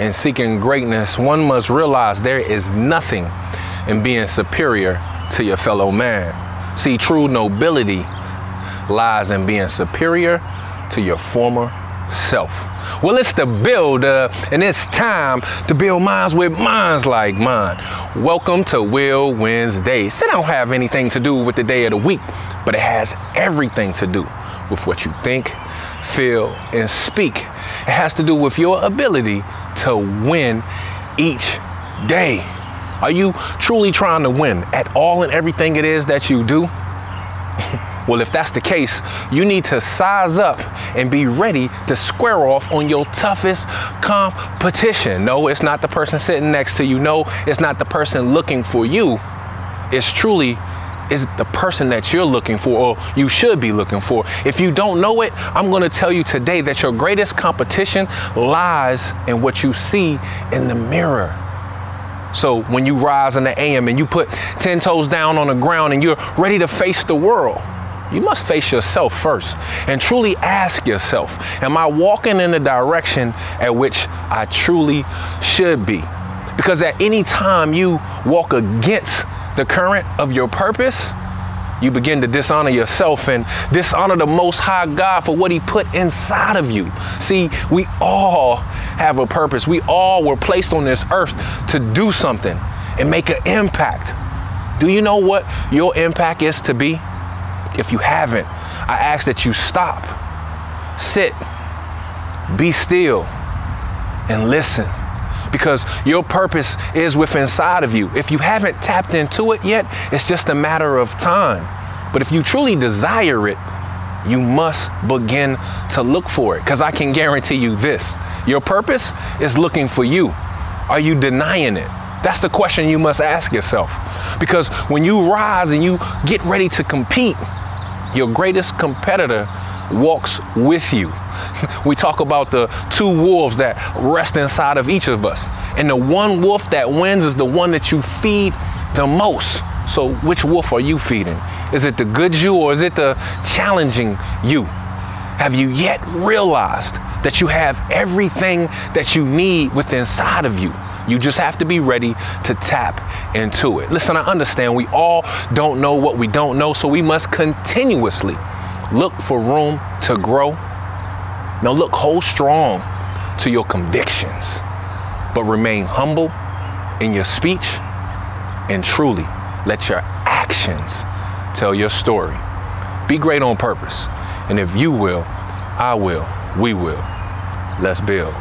In seeking greatness, one must realize there is nothing in being superior to your fellow man. See, true nobility lies in being superior to your former self. Well, it's the builder, and it's time to build minds with minds like mine. Welcome to Will Winsdays. It don't have anything to do with the day of the week, but it has everything to do with what you think, feel, and speak. It has to do with your ability to win each day. Are you truly trying to win at all and everything it is that you do? Well, if that's the case, you need to size up and be ready to square off on your toughest competition. No, it's not the person sitting next to you. No, it's not the person looking for you. It's truly is the person that you're looking for or you should be looking for. If you don't know it, I'm going to tell you today that your greatest competition lies in what you see in the mirror. So when you rise in the AM and you put 10 toes down on the ground and you're ready to face the world, you must face yourself first and truly ask yourself, am I walking in the direction at which I truly should be? Because at any time you walk against the current of your purpose, you begin to dishonor yourself and dishonor the Most High God for what He put inside of you. See, we all have a purpose. We all were placed on this earth to do something and make an impact. Do you know what your impact is to be? If you haven't, I ask that you stop, sit, be still, and listen. Because your purpose is within inside of you. If you haven't tapped into it yet, it's just a matter of time. But if you truly desire it, you must begin to look for it. Because I can guarantee you this your purpose is looking for you. Are you denying it? That's the question you must ask yourself. Because when you rise and you get ready to compete, your greatest competitor walks with you. We talk about the two wolves that rest inside of each of us. And the one wolf that wins is the one that you feed the most. So, which wolf are you feeding? Is it the good you or is it the challenging you? Have you yet realized that you have everything that you need within inside of you? You just have to be ready to tap into it. Listen, I understand we all don't know what we don't know, so we must continuously look for room to grow. Now, look, hold strong to your convictions, but remain humble in your speech and truly let your actions tell your story. Be great on purpose. And if you will, I will, we will. Let's build.